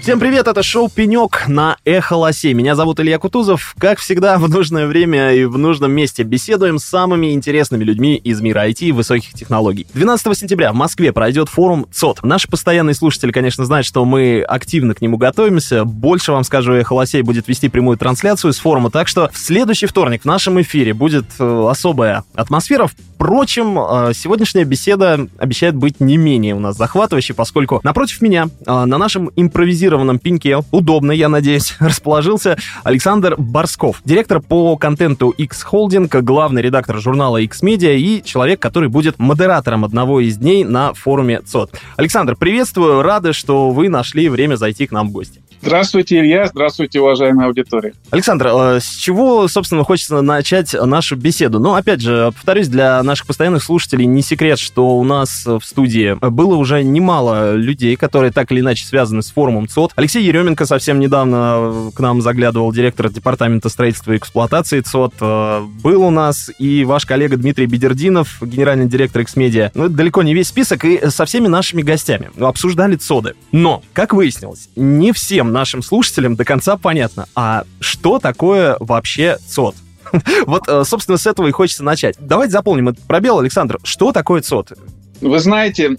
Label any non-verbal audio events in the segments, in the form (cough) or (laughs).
Всем привет, это шоу «Пенек» на Эхо Лосей. Меня зовут Илья Кутузов. Как всегда, в нужное время и в нужном месте беседуем с самыми интересными людьми из мира IT и высоких технологий. 12 сентября в Москве пройдет форум ЦОД. Наши постоянные слушатели, конечно, знают, что мы активно к нему готовимся. Больше вам скажу, Эхо Лосей будет вести прямую трансляцию с форума, так что в следующий вторник в нашем эфире будет э, особая атмосфера. Впрочем, э, сегодняшняя беседа обещает быть не менее у нас захватывающей, поскольку напротив меня э, на нашем импровизированном пеньке, удобно, я надеюсь, (laughs) расположился Александр Борсков, директор по контенту X Holding, главный редактор журнала X Media и человек, который будет модератором одного из дней на форуме ЦОД. Александр, приветствую, рады, что вы нашли время зайти к нам в гости. Здравствуйте, Илья. Здравствуйте, уважаемая аудитория. Александр, э, с чего, собственно, хочется начать нашу беседу? Ну, опять же, повторюсь, для наших постоянных слушателей не секрет, что у нас в студии было уже немало людей, которые так или иначе связаны с форумом ЦОД. Алексей Еременко совсем недавно к нам заглядывал, директор департамента строительства и эксплуатации ЦОД. Э, был у нас и ваш коллега Дмитрий Бедердинов, генеральный директор Xmedia. Ну, это далеко не весь список, и со всеми нашими гостями обсуждали ЦОДы. Но, как выяснилось, не всем нашим слушателям до конца понятно, а что такое вообще ЦОД? (laughs) Вот, э, собственно, с этого и хочется начать. Давайте заполним этот пробел, Александр. Что такое ЦОД? Вы знаете,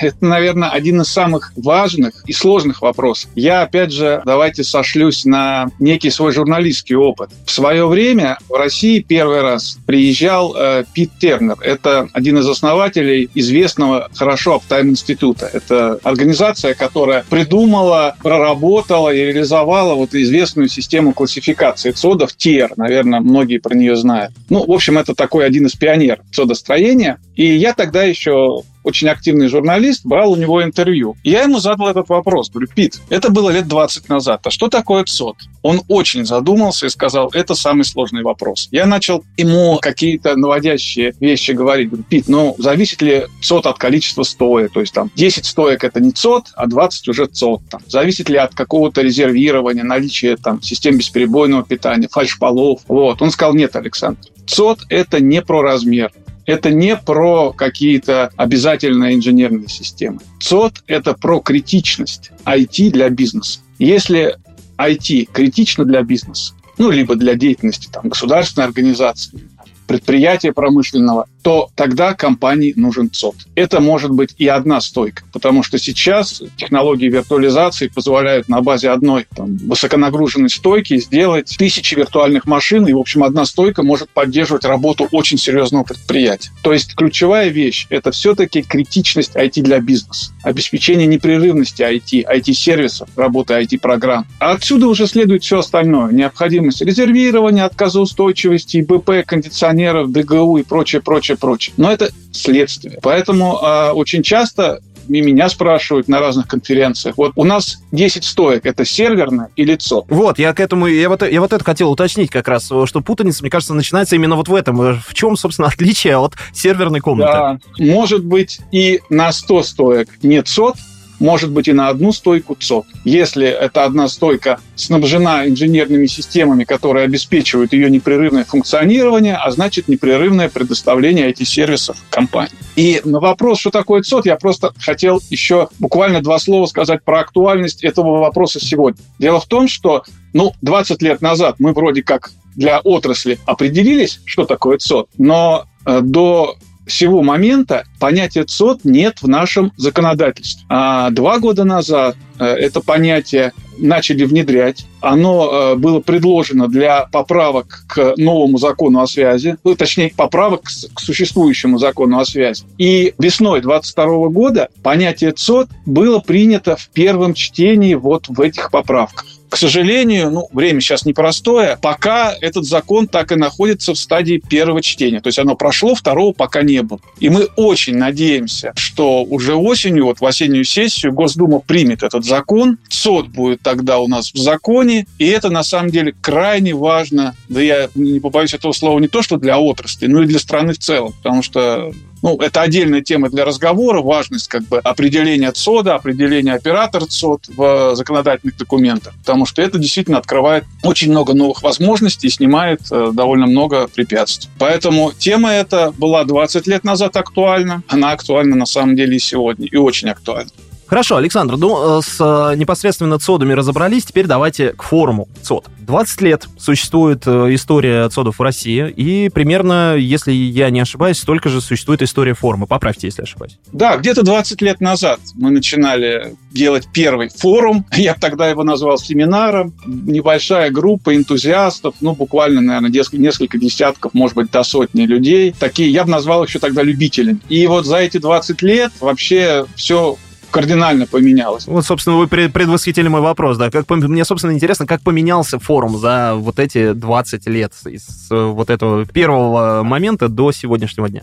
это, наверное, один из самых важных и сложных вопросов. Я, опять же, давайте сошлюсь на некий свой журналистский опыт. В свое время в России первый раз приезжал э, Пит Тернер. Это один из основателей известного хорошо Аптайм-института. Это организация, которая придумала, проработала и реализовала вот известную систему классификации ЦОДов ТЕР. Наверное, многие про нее знают. Ну, в общем, это такой один из пионеров ЦОДостроения. И я тогда еще очень активный журналист, брал у него интервью. Я ему задал этот вопрос. Говорю, Пит, это было лет 20 назад. А что такое ЦОД? Он очень задумался и сказал, это самый сложный вопрос. Я начал ему какие-то наводящие вещи говорить. Говорю, Пит, ну, зависит ли ЦОД от количества стоек? То есть там 10 стоек – это не ЦОД, а 20 уже ЦОД. Там. Зависит ли от какого-то резервирования, наличия там систем бесперебойного питания, фальшполов? Вот. Он сказал, нет, Александр, ЦОД – это не про размер. Это не про какие-то обязательные инженерные системы. ЦОД – это про критичность IT для бизнеса. Если IT критично для бизнеса, ну, либо для деятельности там, государственной организации, предприятия промышленного, то тогда компании нужен ЦОД. Это может быть и одна стойка, потому что сейчас технологии виртуализации позволяют на базе одной там, высоконагруженной стойки сделать тысячи виртуальных машин, и, в общем, одна стойка может поддерживать работу очень серьезного предприятия. То есть ключевая вещь – это все-таки критичность IT для бизнеса, обеспечение непрерывности IT, IT-сервисов, работы IT-программ. А отсюда уже следует все остальное. Необходимость резервирования, отказоустойчивости, ИБП, кондиционирования, инженеров, ДГУ и прочее, прочее, прочее. Но это следствие. Поэтому э, очень часто и меня спрашивают на разных конференциях. Вот у нас 10 стоек, это серверное и лицо. Вот, я к этому, я вот, я вот это хотел уточнить как раз, что путаница, мне кажется, начинается именно вот в этом. В чем, собственно, (laughs) отличие от серверной комнаты? Да, может быть и на 100 стоек нет сот, может быть и на одну стойку ЦОД. Если эта одна стойка снабжена инженерными системами, которые обеспечивают ее непрерывное функционирование, а значит непрерывное предоставление IT-сервисов компании. И на вопрос, что такое ЦОД, я просто хотел еще буквально два слова сказать про актуальность этого вопроса сегодня. Дело в том, что ну, 20 лет назад мы вроде как для отрасли определились, что такое ЦОД, но э, до сего момента понятия ЦОД нет в нашем законодательстве. А два года назад э, это понятие начали внедрять. Оно э, было предложено для поправок к новому закону о связи, ну, точнее, поправок к существующему закону о связи. И весной 22 года понятие ЦОД было принято в первом чтении вот в этих поправках. К сожалению, ну, время сейчас непростое. Пока этот закон так и находится в стадии первого чтения. То есть оно прошло, второго пока не было. И мы очень надеемся, что уже осенью, вот в осеннюю сессию, Госдума примет этот закон. ЦОД будет тогда у нас в законе. И это на самом деле крайне важно. Да я не побоюсь этого слова не то, что для отрасли, но и для страны в целом. Потому что Ну, это отдельная тема для разговора, важность как бы определения ЦОДа, определения оператора ЦОД в законодательных документах, потому что это действительно открывает очень много новых возможностей и снимает э, довольно много препятствий. Поэтому тема эта была 20 лет назад актуальна, она актуальна на самом деле и сегодня, и очень актуальна. Хорошо, Александр, ну, э, с э, непосредственно ЦОДами разобрались, теперь давайте к форуму ЦОД. 20 лет существует э, история ЦОДов в России, и примерно, если я не ошибаюсь, столько же существует история форума. Поправьте, если ошибаюсь. Да, где-то 20 лет назад мы начинали делать первый форум. (laughs) Я тогда его назвал семинаром. Небольшая группа энтузиастов, ну, буквально, наверное, несколько десятков, может быть, до сотни людей. Такие, я бы назвал еще тогда любителями. И вот за эти 20 лет вообще все кардинально поменялось. Вот, собственно, вы предвосхитили мой вопрос, да. Как, мне, собственно, интересно, как поменялся форум за вот эти 20 лет, с вот этого первого момента до сегодняшнего дня?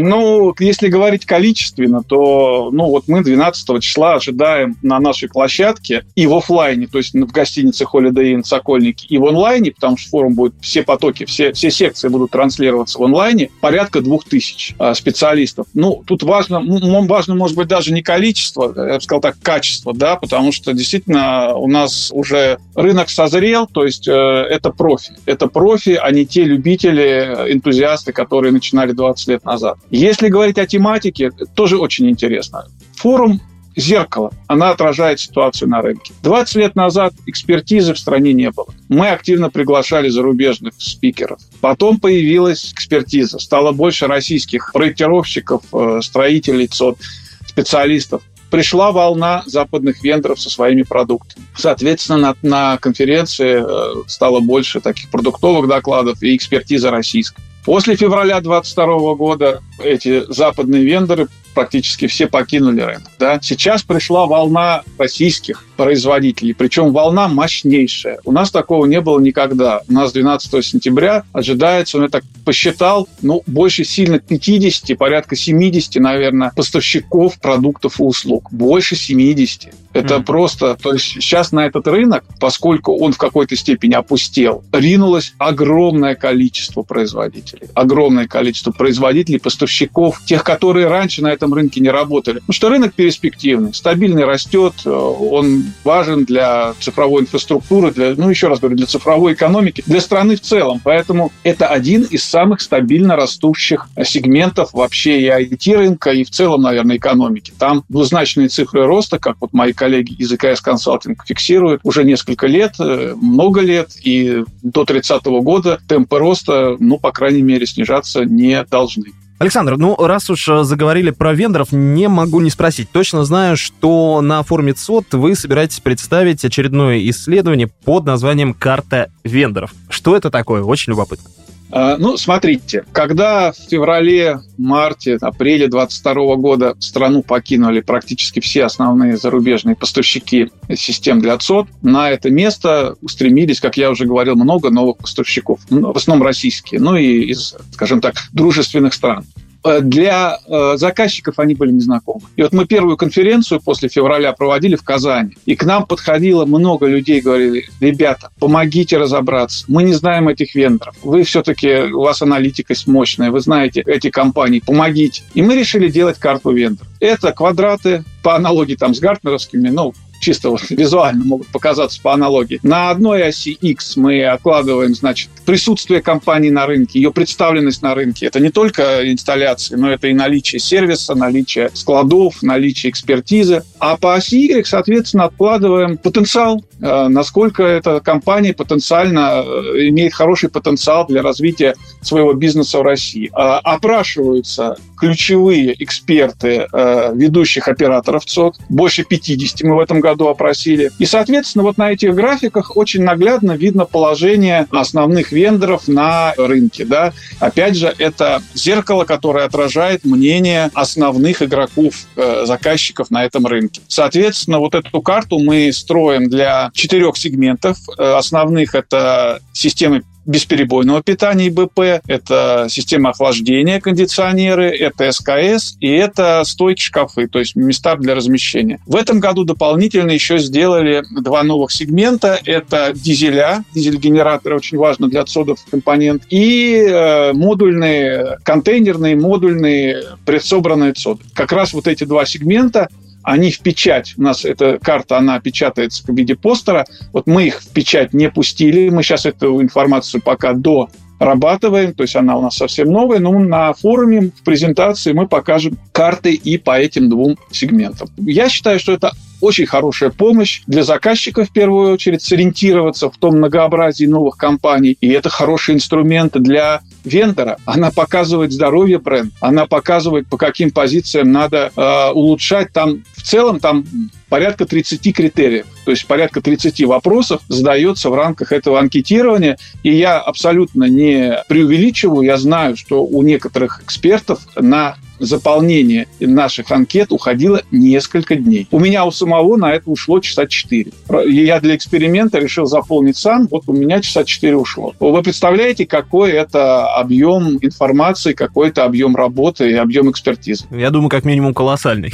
Ну, если говорить количественно, то ну, вот мы 12 числа ожидаем на нашей площадке и в офлайне, то есть в гостинице Holiday Inn Сокольники, и в онлайне, потому что форум будет, все потоки, все, все секции будут транслироваться в онлайне, порядка двух тысяч а, специалистов. Ну, тут важно, важно, может быть, даже не количество, я бы сказал так, качество, да, потому что действительно у нас уже рынок созрел, то есть э, это профи. Это профи, а не те любители, энтузиасты, которые начинали 20 лет назад. Если говорить о тематике, тоже очень интересно. Форум зеркало. Она отражает ситуацию на рынке. 20 лет назад экспертизы в стране не было. Мы активно приглашали зарубежных спикеров. Потом появилась экспертиза. Стало больше российских проектировщиков, э, строителей, специалистов. Пришла волна западных вендоров со своими продуктами. Соответственно, на, на конференции э, стало больше таких продуктовых докладов и экспертиза российская. После февраля 2022 года эти западные вендоры практически все покинули рынок. Да? Сейчас пришла волна российских производителей, причем волна мощнейшая. У нас такого не было никогда. У нас 12 сентября ожидается, он я так посчитал, ну, больше сильно 50, порядка 70, наверное, поставщиков продуктов и услуг. Больше 70. Это mm. просто, то есть сейчас на этот рынок, поскольку он в какой-то степени опустел, ринулось огромное количество производителей. Огромное количество производителей, поставщиков, тех, которые раньше на этом рынке не работали. Потому что рынок перспективный, стабильный растет, э, он важен для цифровой инфраструктуры, для, ну, еще раз говорю, для цифровой экономики, для страны в целом. Поэтому это один из самых стабильно растущих сегментов вообще и IT-рынка, и в целом, наверное, экономики. Там двузначные цифры роста, как вот мои коллеги из ИКС Консалтинг фиксируют, уже несколько лет, э, много лет, и до 30 года темпы роста, ну, по крайней мере, снижаться не должны. Александр, ну, раз уж э, заговорили про вендоров, не могу не спросить. Точно знаю, что на форуме ЦОД вы собираетесь представить очередное исследование под названием «Карта вендоров». Что это такое? Очень любопытно. А, ну, смотрите, когда в феврале, марте, апреле 2022 года страну покинули практически все основные зарубежные поставщики систем для ЦОД, на это место устремились, как я уже говорил, много новых поставщиков, в основном российские, ну и из, скажем так, дружественных стран. Э, для э, заказчиков они были незнакомы. И вот мы первую конференцию после февраля проводили в Казани. И к нам подходило много людей, говорили, ребята, помогите разобраться. Мы не знаем этих вендоров. Вы все-таки, у вас аналитика мощная, вы знаете эти компании, помогите. И мы решили делать карту вендоров. Это квадраты, по аналогии там с гартнеровскими, ну, чисто вот визуально могут показаться по аналогии. На одной оси X мы откладываем, значит, присутствие компании на рынке, ее представленность на рынке. Это не только инсталляции, но это и наличие сервиса, наличие складов, наличие экспертизы. А по оси Y, соответственно, откладываем потенциал, э, насколько эта компания потенциально э, имеет хороший потенциал для развития своего бизнеса в России. А, опрашиваются ключевые эксперты э, ведущих операторов ЦОД, больше 50 мы в этом году опросили. И, соответственно, вот на этих графиках очень наглядно видно положение основных вендоров на рынке. Да? Опять же, это зеркало, которое отражает мнение основных игроков, э, заказчиков на этом рынке. Соответственно, вот эту карту мы строим для четырех сегментов. Э, основных это системы бесперебойного питания ИБП, это система охлаждения, кондиционеры, это СКС и это стойки шкафы, то есть места для размещения. В этом году дополнительно еще сделали два новых сегмента. Это дизеля, дизель-генераторы, очень важно для отсодов компонент, и э, модульные, контейнерные, модульные, предсобранные отсоды. Как раз вот эти два сегмента они в печать, у нас эта карта, она печатается в виде постера, вот мы их в печать не пустили, мы сейчас эту информацию пока до рабатываем, то есть она у нас совсем новая, но на форуме в презентации мы покажем карты и по этим двум сегментам. Я считаю, что это очень хорошая помощь для заказчика, в первую очередь, сориентироваться в том многообразии новых компаний. И это хороший инструмент для вендора. Она показывает здоровье бренда, она показывает, по каким позициям надо э, улучшать. Там в целом там порядка 30 критериев. То есть порядка 30 вопросов задается в рамках этого анкетирования. И я абсолютно не преувеличиваю. Я знаю, что у некоторых экспертов на заполнение наших анкет уходило несколько дней. У меня у самого на это ушло часа 4. Я для эксперимента решил заполнить сам, вот у меня часа 4 ушло. Вы представляете, какой это объем информации, какой это объем работы и объем экспертизы? Я думаю, как минимум колоссальный.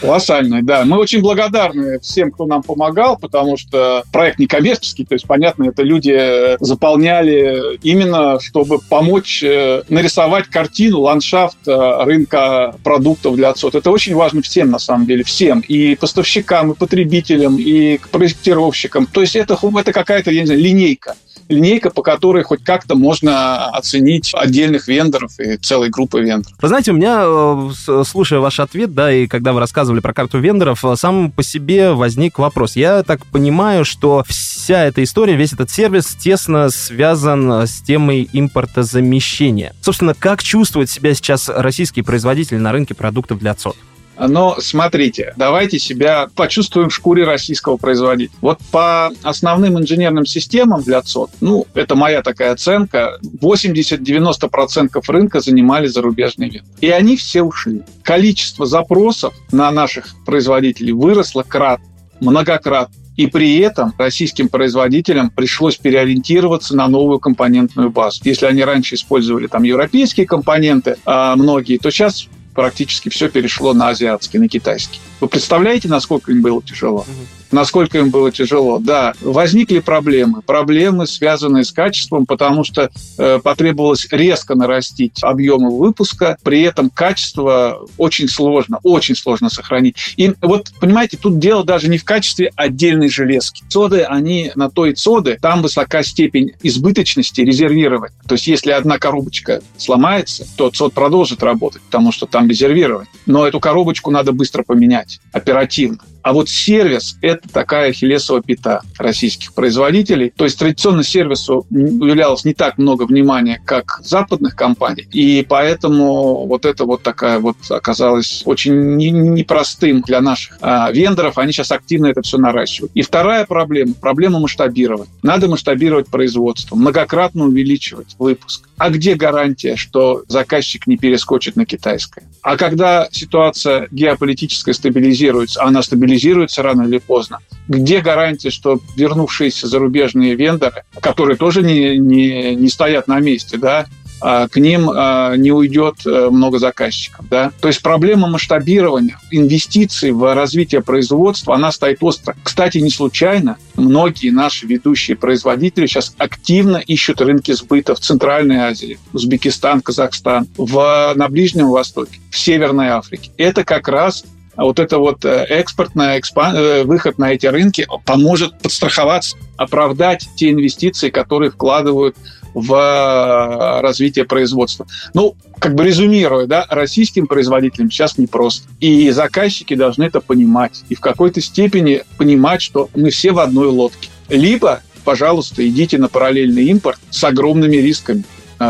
Колоссальный, да. Мы очень благодарны всем, кто нам помогал, потому что проект не коммерческий, то есть, понятно, это люди э, заполняли именно, чтобы помочь э, нарисовать картину, ландшафт э, рынка продуктов для отсот. Это очень важно всем, на самом деле, всем. И поставщикам, и потребителям, и проектировщикам. То есть это, это какая-то, я не знаю, линейка линейка, по которой хоть как-то можно оценить отдельных вендоров и целой группы вендоров. Вы знаете, у меня, э, слушая ваш ответ, да, и когда вы рассказывали про карту вендоров, э, сам по себе возник вопрос. Я так понимаю, что вся эта история, весь этот сервис тесно связан с темой импортозамещения. Собственно, как чувствует себя сейчас российский производитель на рынке продуктов для ЦОД? Но смотрите, давайте себя почувствуем в шкуре российского производителя. Вот по основным инженерным системам для ЦОД, ну, это моя такая оценка, 80-90% рынка занимали зарубежные венды. И они все ушли. Количество запросов на наших производителей выросло крат, многократно. И при этом российским производителям пришлось переориентироваться на новую компонентную базу. Если они раньше использовали там европейские компоненты, а многие, то сейчас практически все перешло на азиатский, на китайский. Вы представляете, насколько им было тяжело? Угу насколько им было тяжело. Да, возникли проблемы. Проблемы, связанные с качеством, потому что э, потребовалось резко нарастить объемы выпуска, при этом качество очень сложно, очень сложно сохранить. И вот, понимаете, тут дело даже не в качестве отдельной железки. Соды, они на той соды, там высока степень избыточности резервировать. То есть, если одна коробочка сломается, то сод продолжит работать, потому что там резервировать. Но эту коробочку надо быстро поменять, оперативно. А вот сервис – это такая хилесова пята российских производителей. То есть традиционно сервису уделялось не так много внимания, как западных компаний. И поэтому вот это вот такая вот оказалась очень непростым для наших а, вендоров. Они сейчас активно это все наращивают. И вторая проблема – проблема масштабирования. Надо масштабировать производство, многократно увеличивать выпуск. А где гарантия, что заказчик не перескочит на китайское? А когда ситуация геополитическая стабилизируется, она стабилизируется рано или поздно, где гарантия, что вернувшиеся зарубежные вендоры, которые тоже не, не, не стоят на месте, да, а, к ним а, не уйдет э, много заказчиков. Да? То есть проблема масштабирования, инвестиций в развитие производства, она стоит остро. Кстати, не случайно многие наши ведущие производители сейчас активно ищут рынки сбыта в Центральной Азии, Узбекистан, Казахстан, в, на Ближнем Востоке, в Северной Африке. Это как раз вот это вот э, экспортный экспан... Э, выход на эти рынки поможет подстраховаться, оправдать те инвестиции, которые вкладывают в э, развитие производства. Ну, как бы резюмируя, да, российским производителям сейчас непросто. И заказчики должны это понимать. И в какой-то степени понимать, что мы все в одной лодке. Либо, пожалуйста, идите на параллельный импорт с огромными рисками.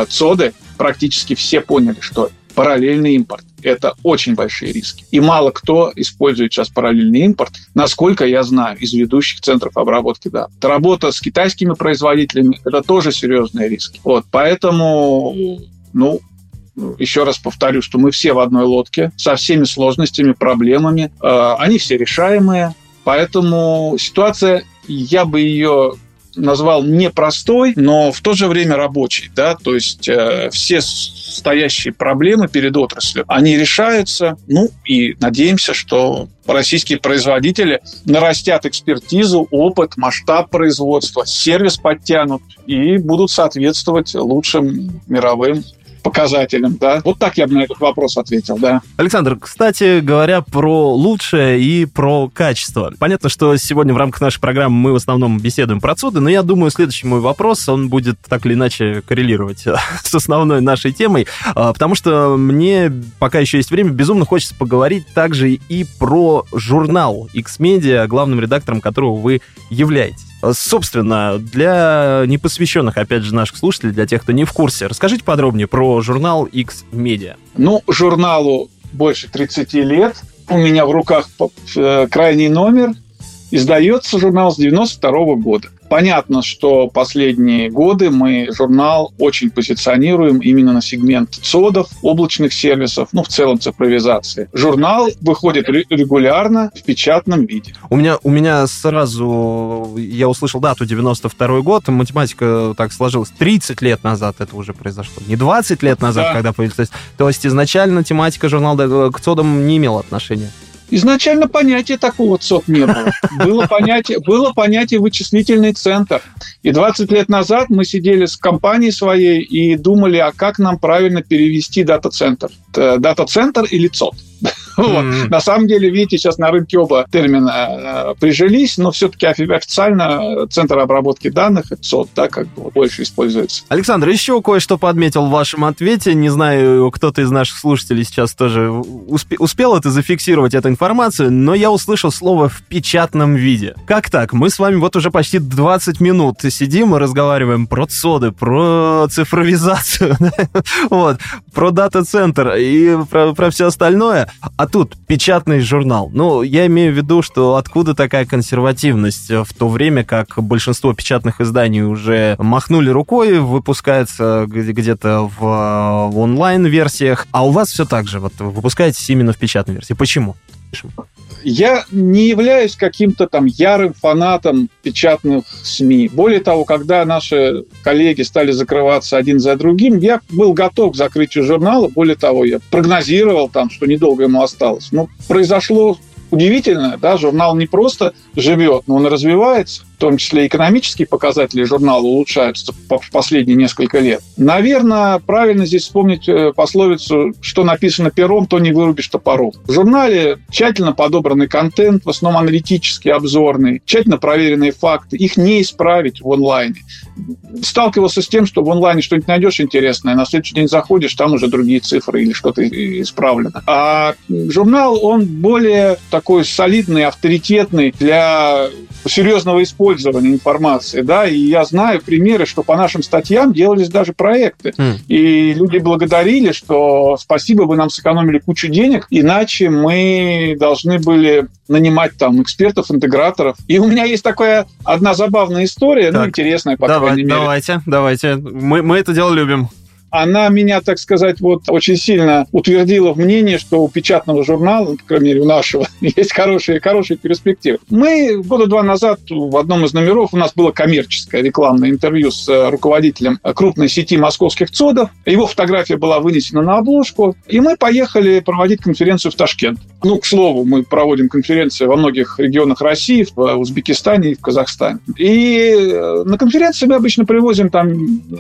ЦОДы практически все поняли, что параллельный импорт – это очень большие риски. И мало кто использует сейчас параллельный импорт, насколько я знаю, из ведущих центров обработки данных. Работа с китайскими производителями – это тоже серьезные риски. Вот, поэтому, ну, еще раз повторю, что мы все в одной лодке со всеми сложностями, проблемами. Э, они все решаемые. Поэтому ситуация, я бы ее назвал непростой, но в то же время рабочий. Да? То есть э, все стоящие проблемы перед отраслью, они решаются. Ну и надеемся, что российские производители нарастят экспертизу, опыт, масштаб производства, сервис подтянут и будут соответствовать лучшим мировым показателям, да. Вот так я бы на этот вопрос ответил, да. Александр, кстати говоря, про лучшее и про качество. Понятно, что сегодня в рамках нашей программы мы в основном беседуем про цуды, но я думаю, следующий мой вопрос, он будет так или иначе коррелировать (laughs) с основной нашей темой, а, потому что мне, пока еще есть время, безумно хочется поговорить также и про журнал X-Media, главным редактором которого вы являетесь. Собственно, для непосвященных, опять же, наших слушателей, для тех, кто не в курсе, расскажите подробнее про журнал X Media. Ну, журналу больше 30 лет. У меня в руках э, крайний номер. Издается журнал с 92 года. Понятно, что последние годы мы журнал очень позиционируем именно на сегмент ЦОДов, облачных сервисов, ну, в целом цифровизации. Журнал выходит регулярно в печатном виде. У меня, у меня сразу, я услышал дату 92 год, математика так сложилась, 30 лет назад это уже произошло, не 20 лет назад, да. когда появилась. То есть изначально тематика журнала к ЦОДам не имела отношения. Изначально понятия такого ЦОП не было. Было понятие, было понятие вычислительный центр. И 20 лет назад мы сидели с компанией своей и думали, а как нам правильно перевести дата-центр. Дата-центр или ЦОП. (laughs) Вот. На самом деле, видите, сейчас на рынке оба термина э, прижились, но все-таки официально Центр обработки данных, ЦОД, да, как бы больше используется. Александр, еще кое-что подметил в вашем ответе. Не знаю, кто-то из наших слушателей сейчас тоже успе- успел это зафиксировать, эту информацию, но я услышал слово «в печатном виде». Как так? Мы с вами вот уже почти 20 минут сидим и разговариваем про ЦОДы, про цифровизацию, (laughs) вот, про дата-центр и про, про все остальное. А тут печатный журнал. Ну, я имею в виду, что откуда такая консервативность в то время, как большинство печатных изданий уже махнули рукой, выпускается где-то в онлайн-версиях, а у вас все так же, вот выпускаетесь именно в печатной версии. Почему? Я не являюсь каким-то там ярым фанатом печатных СМИ. Более того, когда наши коллеги стали закрываться один за другим, я был готов к закрытию журнала. Более того, я прогнозировал там, что недолго ему осталось. Но произошло удивительно, да, журнал не просто живет, но он развивается в том числе экономические показатели журнала улучшаются в последние несколько лет. Наверное, правильно здесь вспомнить э, пословицу, что написано пером, то не вырубишь топором. В журнале тщательно подобранный контент, в основном аналитический, обзорный, тщательно проверенные факты. Их не исправить в онлайне. Сталкивался с тем, что в онлайне что-нибудь найдешь интересное, на следующий день заходишь, там уже другие цифры или что-то исправлено. А журнал, он более такой солидный, авторитетный для серьезного использования информации, да, и я знаю примеры, что по нашим статьям делались даже проекты, mm. и люди благодарили, что спасибо, вы нам сэкономили кучу денег, иначе мы должны были нанимать там экспертов, интеграторов. И у меня есть такая одна забавная история, ну, так, ну, интересная, по давай, крайней мере. Давайте, давайте. Мы, мы это дело любим она меня, так сказать, вот очень сильно утвердила в мнении, что у печатного журнала, по крайней мере, у нашего, (laughs) есть хорошие, хорошие перспективы. Мы года два назад в одном из номеров у нас было коммерческое рекламное интервью с э, руководителем крупной сети московских ЦОДов. Его фотография была вынесена на обложку, и мы поехали проводить конференцию в Ташкент. Ну, к слову, мы проводим конференции во многих регионах России, в Узбекистане и в Казахстане. И э, на конференции мы обычно привозим там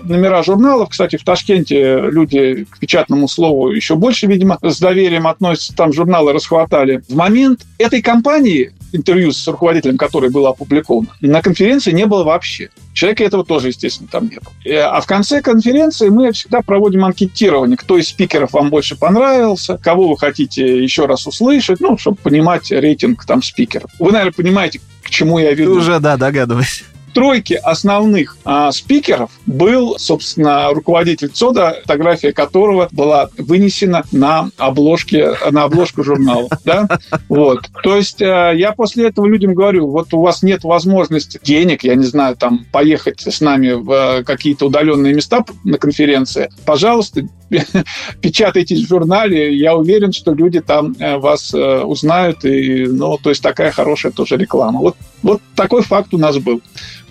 номера журналов. Кстати, в Ташкенте моменте люди к печатному слову еще больше, видимо, с доверием относятся, там журналы расхватали. В момент этой кампании интервью с руководителем, которое было опубликовано, на конференции не было вообще. Человека этого тоже, естественно, там не было. А в конце конференции мы всегда проводим анкетирование, кто из спикеров вам больше понравился, кого вы хотите еще раз услышать, ну, чтобы понимать рейтинг там спикеров. Вы, наверное, понимаете, к чему я веду. Уже, да, догадываюсь тройке основных а, спикеров был, собственно, руководитель ЦОДа, фотография которого была вынесена на обложке, на обложку журнала. (laughs) Да? Вот. То есть а, я после этого людям говорю, вот у вас нет возможности денег, я не знаю, там, поехать с нами в а, какие-то удаленные места на конференции, пожалуйста, (laughs) печатайте в журнале, я уверен, что люди там э, вас э, узнают, и, ну, то есть такая хорошая тоже реклама. Вот, вот такой факт у нас был.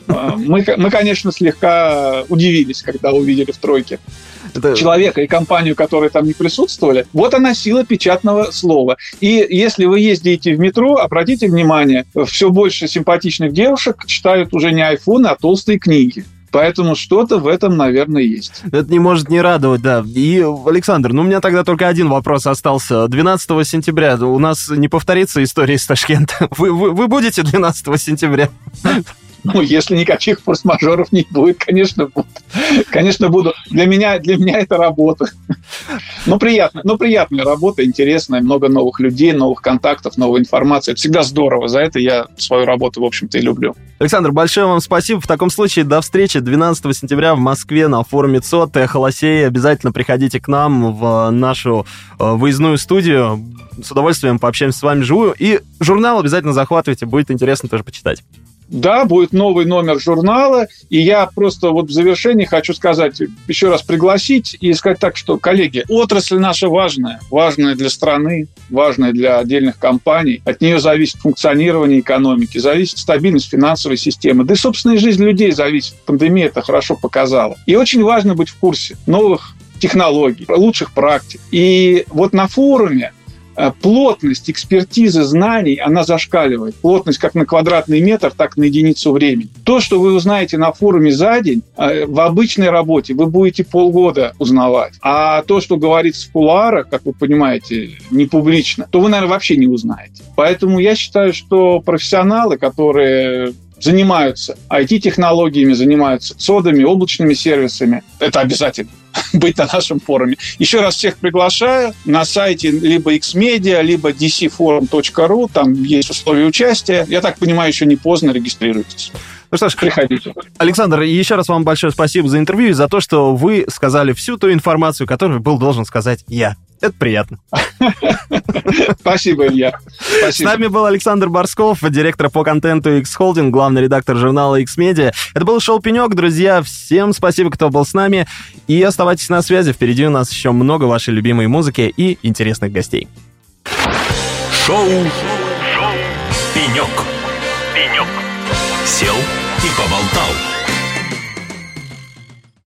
А, мы, мы, конечно, слегка удивились, когда увидели в тройке это... человека и компанию, которые там не присутствовали. Вот она сила печатного слова. И если вы ездите в метро, обратите внимание, все больше симпатичных девушек читают уже не айфоны, а толстые книги. Поэтому что-то в этом, наверное, есть. Это не может не радовать, да. И, Александр, ну у меня тогда только один вопрос остался. 12 сентября у нас не повторится история из Ташкента. (laughs) Вы, вы, вы будете 12 сентября? (laughs) Ну, если никаких форс-мажоров не будет, конечно, буду. Конечно, буду. Для меня, для меня это работа. (laughs) Ну, приятно. Ну, приятная работа, интересная, много новых людей, новых контактов, новой информации. Это всегда здорово. За это я свою работу, в общем-то, и люблю. Александр, большое вам спасибо. В таком случае до встречи 12 сентября в Москве на форуме ЦОТ Холосей. Обязательно приходите к нам в нашу э, выездную студию. С удовольствием пообщаемся с вами живую. И журнал обязательно захватывайте, будет интересно тоже почитать. Да, будет новый номер журнала, и я просто вот в завершении хочу сказать, еще раз пригласить и сказать так, что, коллеги, отрасль наша важная, важная для страны, важная для отдельных компаний. От нее зависит функционирование экономики, зависит стабильность финансовой системы, да и собственная жизнь людей зависит. Пандемия это хорошо показала. И очень важно быть в курсе новых технологий, лучших практик. И вот на форуме плотность экспертизы знаний, она зашкаливает. Плотность как на квадратный метр, так и на единицу времени. То, что вы узнаете на форуме за день, э, в обычной работе вы будете полгода узнавать. А то, что говорится в кулуарах, как вы понимаете, не публично, то вы, наверное, вообще не узнаете. Поэтому я считаю, что профессионалы, которые занимаются IT-технологиями, занимаются цодами, облачными сервисами, это обязательно. (laughs) быть на нашем форуме. Еще раз всех приглашаю на сайте либо xmedia, либо dcforum.ru, там есть условия участия. Я так понимаю, еще не поздно, регистрируйтесь. Ну что ж, приходите. Александр, еще раз вам большое спасибо за интервью и за то, что вы сказали всю ту информацию, которую был должен сказать я. Это приятно. (laughs) Спасибо, Илья. Спасибо. С нами был Александр Борсков, директор по контенту X Holding, главный редактор журнала X Media. Это был шоу Пенек, друзья. Всем спасибо, кто был с нами. И оставайтесь на связи. Впереди у нас еще много вашей любимой музыки и интересных гостей. Шоу, шоу, Пенек. Пенек. Сел и поболтал.